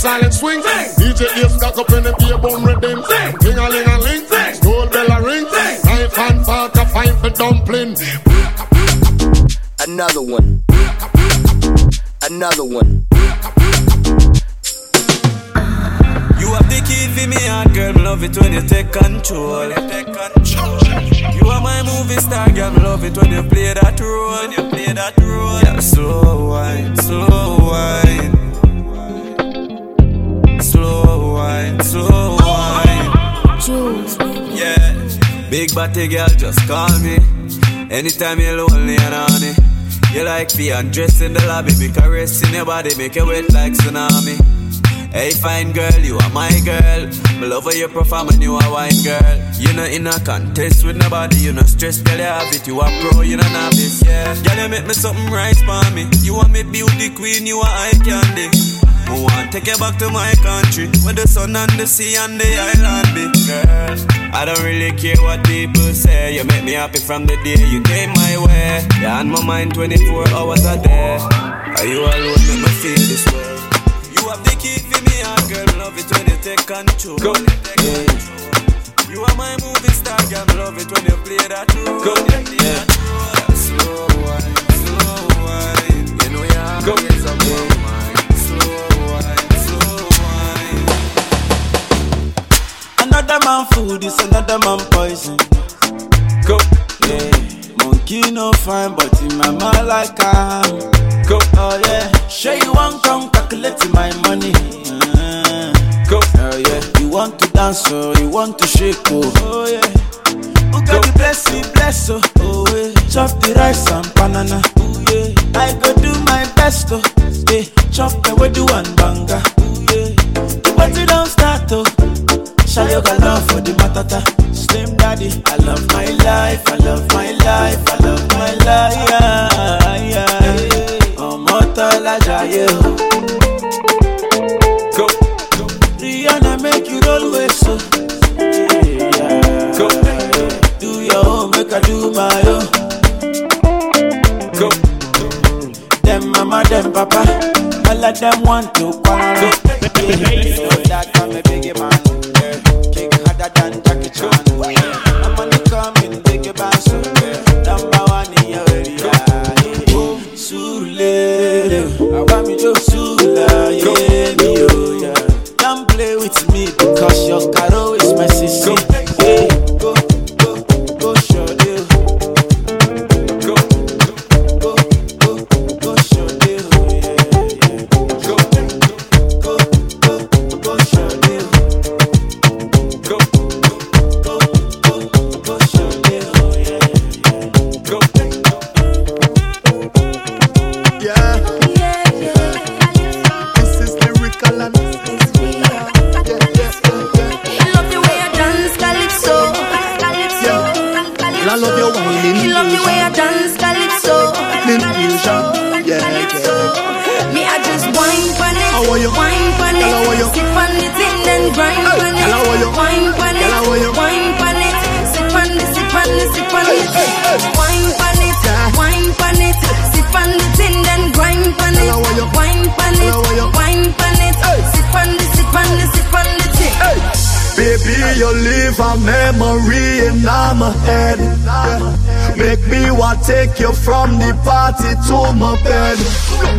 Silent swing, sing. DJ Ace got up in the beer bum rhythm, sing. Ting-a-ling-a-ling, sing. School bell a ring, sing. Knife and fork a fine for dumpling. Another one. Another one. You the key for me, and girl, me love it when you take control. You take control. You are my movie star, girl, me love it when you play that role. When you play that role. Yeah, slow wine, slow wine. Slow wine, slow wine. Yeah, big body girl, just call me. Anytime you're lonely and honey. You like the undress in the lobby, be caressing your body, make you wet like tsunami. Hey, fine girl, you are my girl. Me love how you perform and you are wine girl. You not in a contest with nobody, you not stress, girl, you have it. You are pro, you not novice, yeah. Girl, you make me something right for me. You want me beauty queen, you are eye candy. I want take you back to my country Where the sun and the sea and the island be Girl, I don't really care what people say You make me happy from the day you came my way You're on my mind 24 hours a day Are you alone make me feel this way You have the key for me and girl Love it when you take control Go. Yeah. You are my movie star girl Love it when you play that role Go. Yeah. Yeah, slow wine, slow wine You know you have Go. ways of my mind Slow wine, slow wine Another man food is another man poison. Go, Yeah, monkey no fine, but in my mind like I'm. go, Oh yeah, sure you want come calculate my money. Uh, go. oh yeah, you want to dance or you want to shake oh. Oh yeah, who got the blessing bless oh. Oh yeah, chop the rice and banana. Oh yeah, I go do my best oh. Yeah, chop the do one banga. Oh yeah, the party don't start oh. Show your love for the matata. Slim daddy, I love my life, I love my life, I love my life. Yeah, yeah. Ọmọ tọ́lá jayé o. Them papa, all of them want to quarrel. So that I'm a big man. Wine. Pon it, How are you? Dance, Calypso. Calypso. Me, I just wine pon it, Girl, how are you? sip on it and then grind pon it, girl, how are you? wine pon it, Baby, you leave a memory in my head. Make me want take you from the party to my bed.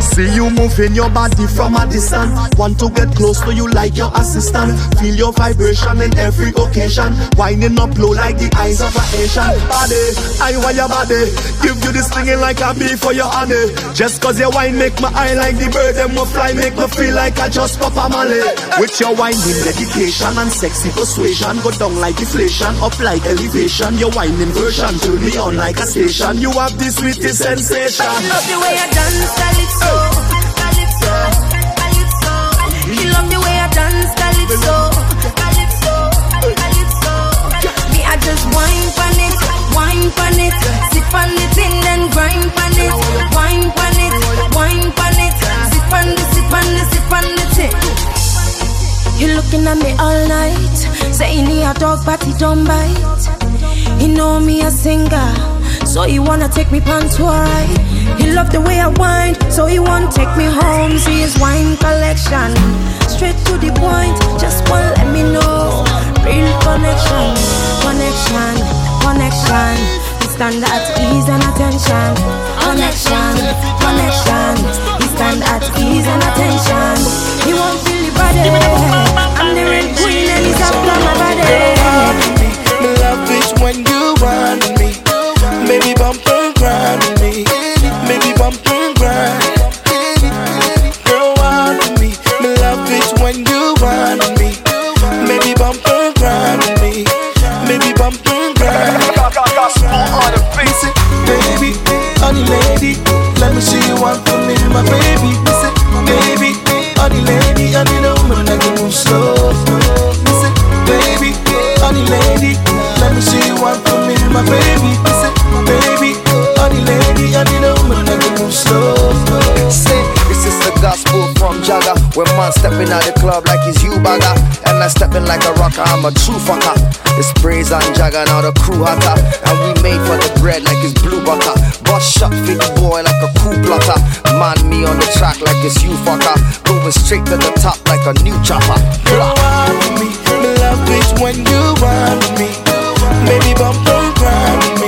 See you moving your body from a distance. Want to get close to you like your assistant. Feel your vibration in every occasion. Winding up low like the eyes of an Asian. Body, I want your body. Give you this singing like a bee for your honey. Just cause your wine make my eye like the bird them will fly. Make me feel like I just pop a molly. With your winding dedication and sexy persuasion. Go down like deflation, up like elevation. Your winding version turn me on like a station. You have the sweetest sensation. Love the way I dance calypso, calypso, calypso. She love the way I dance calypso, calypso, calypso. Me I just wine pon it, wine pon it, sip on it and then grind pon it, wine pon it, wine pon it, sip on it, sip on it, sip on it. You looking at me all night, saying he a dog but he don't bite. He know me a singer, so he wanna take me pants wide. He love the way I wind, so he wanna take me home. See his wine collection, straight to the point. Just wanna let me know, real connection, connection, connection. He stand at ease and attention, connection, connection. He stand at ease and attention. He won't feel the body. I'm the red queen and he's up on my body. Me love is when you want me. Maybe bump and grind with me. Maybe bump and grind. Girl, wine with me. Me love it when you wine with me. Maybe bump and grind with me. Maybe bump and grind. Listen, baby, honey, lady, let me see you one for me, my baby. Listen, baby, honey, lady, I need a woman that can move slow. Listen, baby, honey, lady, let me see you one for me, my baby. Stepping out the club like it's you bagger. And I stepping like a rocker, I'm a true fucker. The sprays on Jagger, now the crew hotter. And we made for the bread like it's blue butter. Bust shot, the boy like a cool plotter. Man me on the track like it's you fucker. Going straight to the top like a new chopper. Blah. me, me love is when you want me. Maybe bump around me.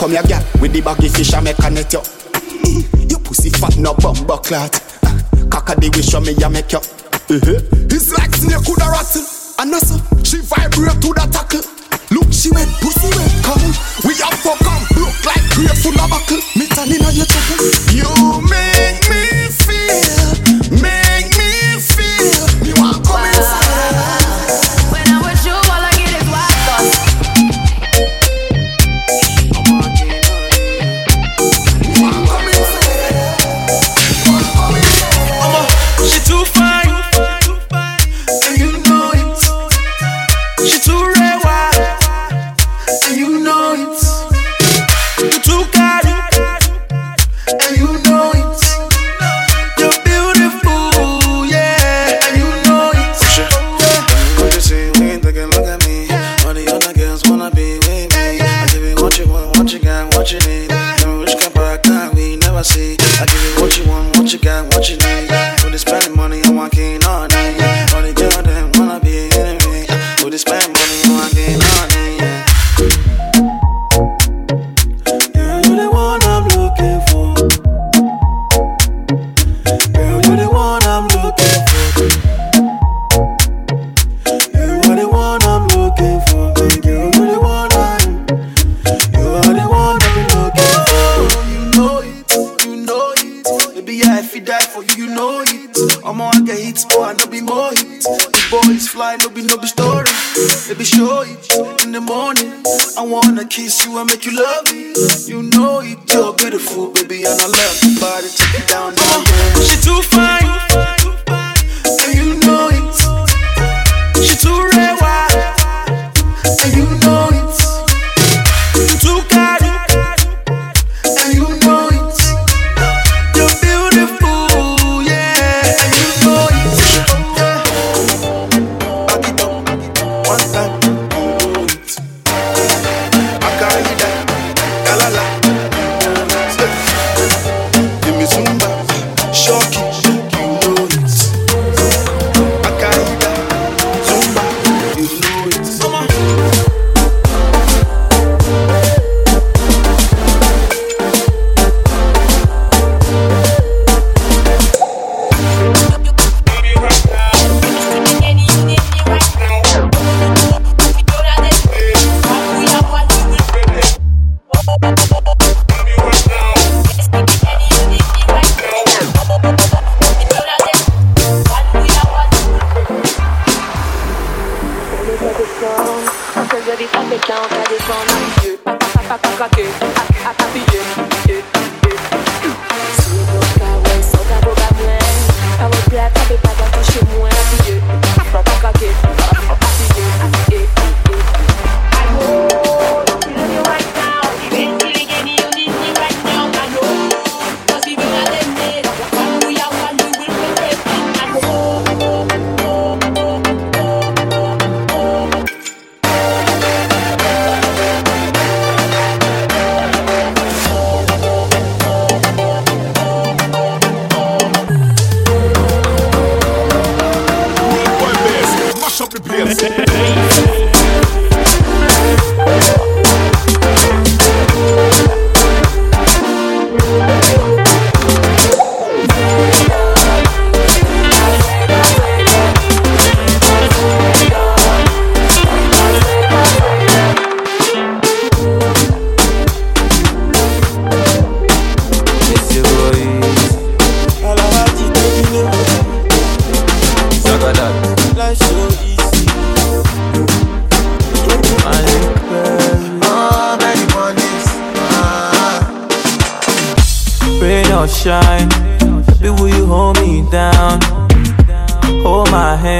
Come here, girl, with the baggy fish I make connect you. you pussy fat no bum clot. Cock the wish on me, I make you. Uh-huh. It's like snake coulda rattle. And also, she vibrate to the tackle. Look, she went pussy went cold. We have for come, look like grateful of buckle. Me turning on your chuckle. You make me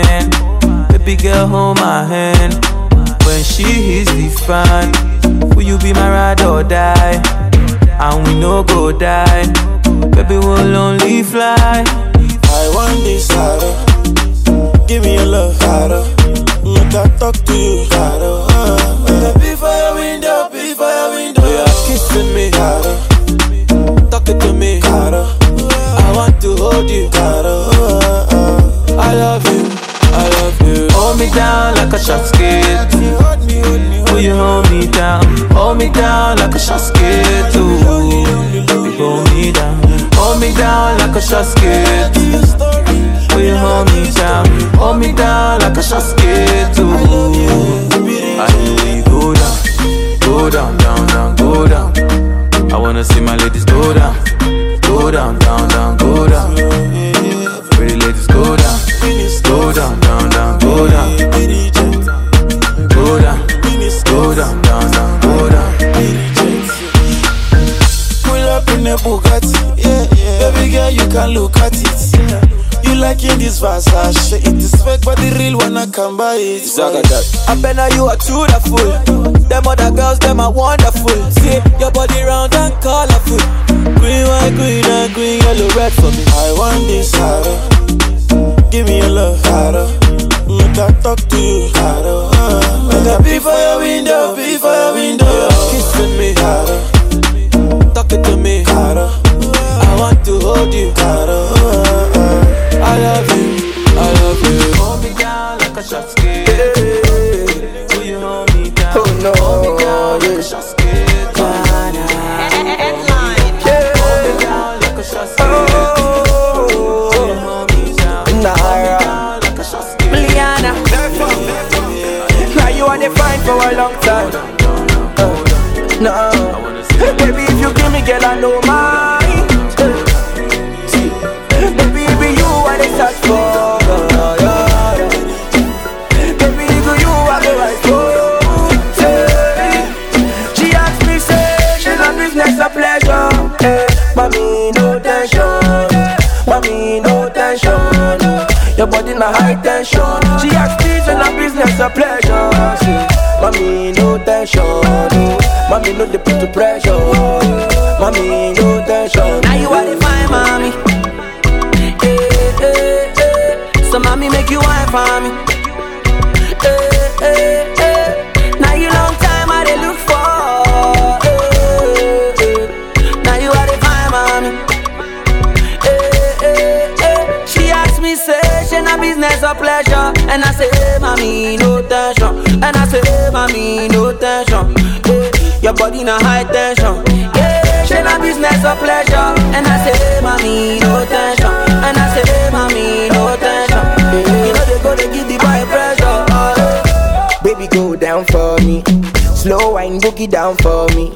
hand. Baby girl, hold my hand. When she hits the fan, will you be my ride or die? And we no go die. Baby, we'll only fly. I want this harder. Give me your love harder. Make I talk to you harder. Uh, be for your window, be your window. You're kissing me harder. Talking to me harder. I want to hold you harder. I love you, Love you. Hold me down like a shot skate. Will you hold me down? Hold me down like a shot skate. Ooh, baby, hold me down. Hold me down like a shot skate. Will you hold me down? Hold me down like a shot. Ooh, I know you go down, go down, down, down, go down. I wanna see my ladies go down, go down, down, down, go down. Look at it. You liking this Versace? It is fake, but the real one I can buy it. I bet now you are too the fool. Them other girls, them are wonderful. See your body round and colorful. Green, white, green, and green, yellow, red for me. I want this harder. Give me your love harder. Make I talk to you harder. Uh, make I be for your window, be for your window. Kissing me harder. Talking to me harder. I want to hold you Your body na high tension. She asked me, she's a business, a pleasure. Say, Mommy, no tension. oh. Mommy, no dey put to pressure. Mommy, no tension. Now you are the fine mommy. Eh, eh, eh. So mommy make you wine for me. And I say mommy no tension, and I say mommy no tension. Eh, your body na high tension. Yeah, she na business or pleasure, and I say mommy no tension, and I say mommy no tension. Eh, you know they go they give the boy pressure. Oh, Baby, go down for me. Slow wine, boogie down for me.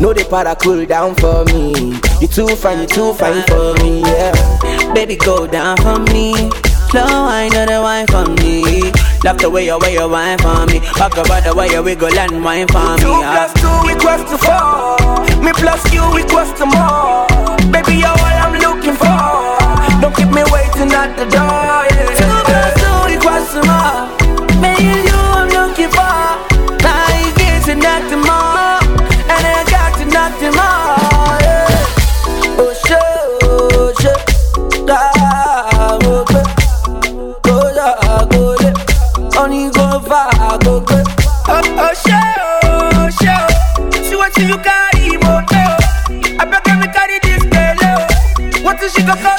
No, they para cool down for me. You too fine, you too fine for me, yeah. Baby, go down for me. Slow wine, know the wine for me. Love the way you way you wine for me. Talk about the way you wiggle and wine for me. Two plus two equals to four. Me plus you equals to more. Baby, you're all I'm looking for. Don't keep me waiting at the door.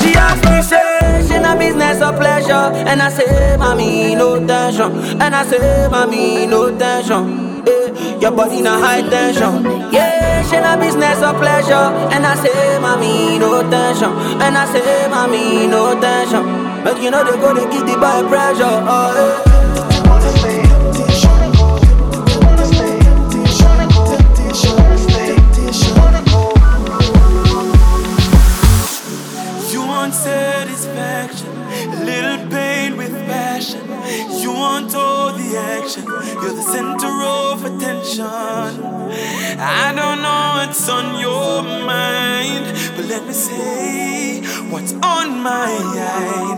She asked me, say, she na business or pleasure? And I say, mommy, no tension. And I say, mommy, no tension. Eh, your body na high tension. Yeah, she na business or pleasure? And I say, mommy, no tension. And I say, mommy, no tension. But you know they go, they give the boy pressure. Oh, eh. what's on your mind. But let me say what's on my mind.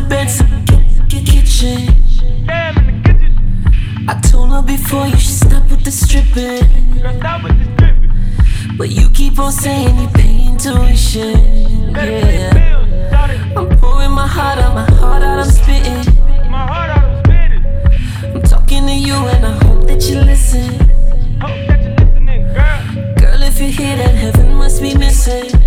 the bed to get, get kitchen. Damn, in the kitchen. I told her before you should stop with the stripping. Stop with the stripping. But you keep on saying you pay intuition. Yeah. I'm pouring my heart out, my heart out, I'm spitting. My heart out, I'm spitting. I'm talking to you and I hope that you listen. Hope that you're listening, girl. Girl, if you hear that, heaven must be missing.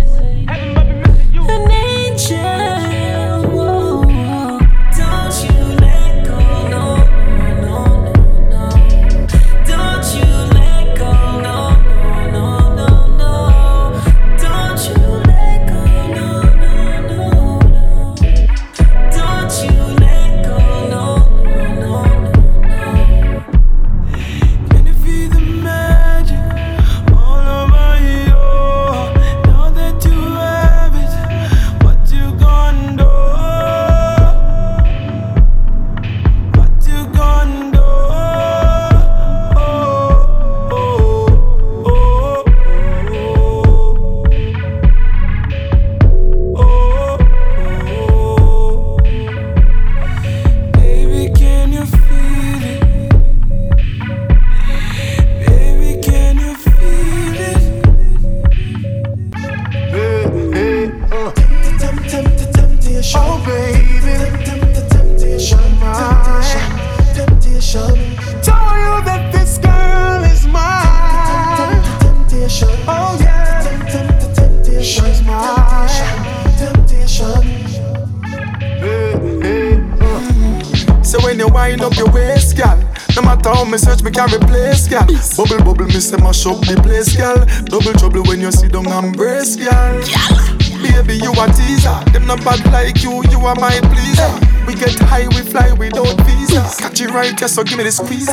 me search, me can't replace, girl. Bubble, bubble, me say mash up the place, girl. Double trouble when you see down and brace, girl. Baby, you a teaser. Them not bad like you, you are my pleaser. We get high, we fly without visa. Catch it right, just so give me the squeezer.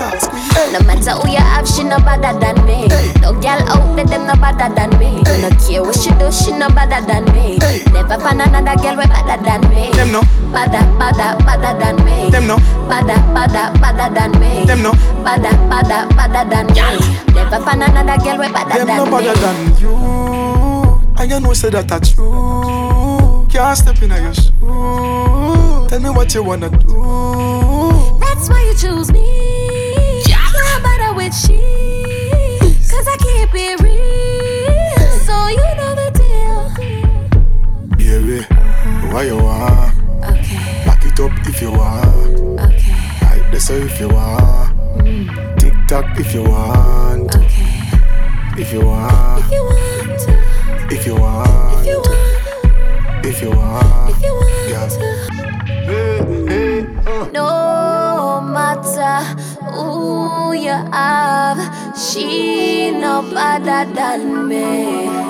No matter who you have, she no better than me. No girl out there, them no better than me. No care what she do, she no better than me. Never find another girl way better than me. Them no better, better, better than me. Them no better, better, better than me. Them no better, better, better than me. Never find another girl way better Them than no me. better than you. And you know say that that's true. Can't step in your shoes. Tell me what you wanna do. That's why you choose me. You're better with she. Cause I keep it real. So you know the deal. Baby, why you want? Okay. Back it up if you want. Okay. Like this if you want. Mm. Tick tock if you want. Okay. If you want. If you want to. If you want. If you want. If you want. If you want Yeah. to. No matter who you have, she no better than me.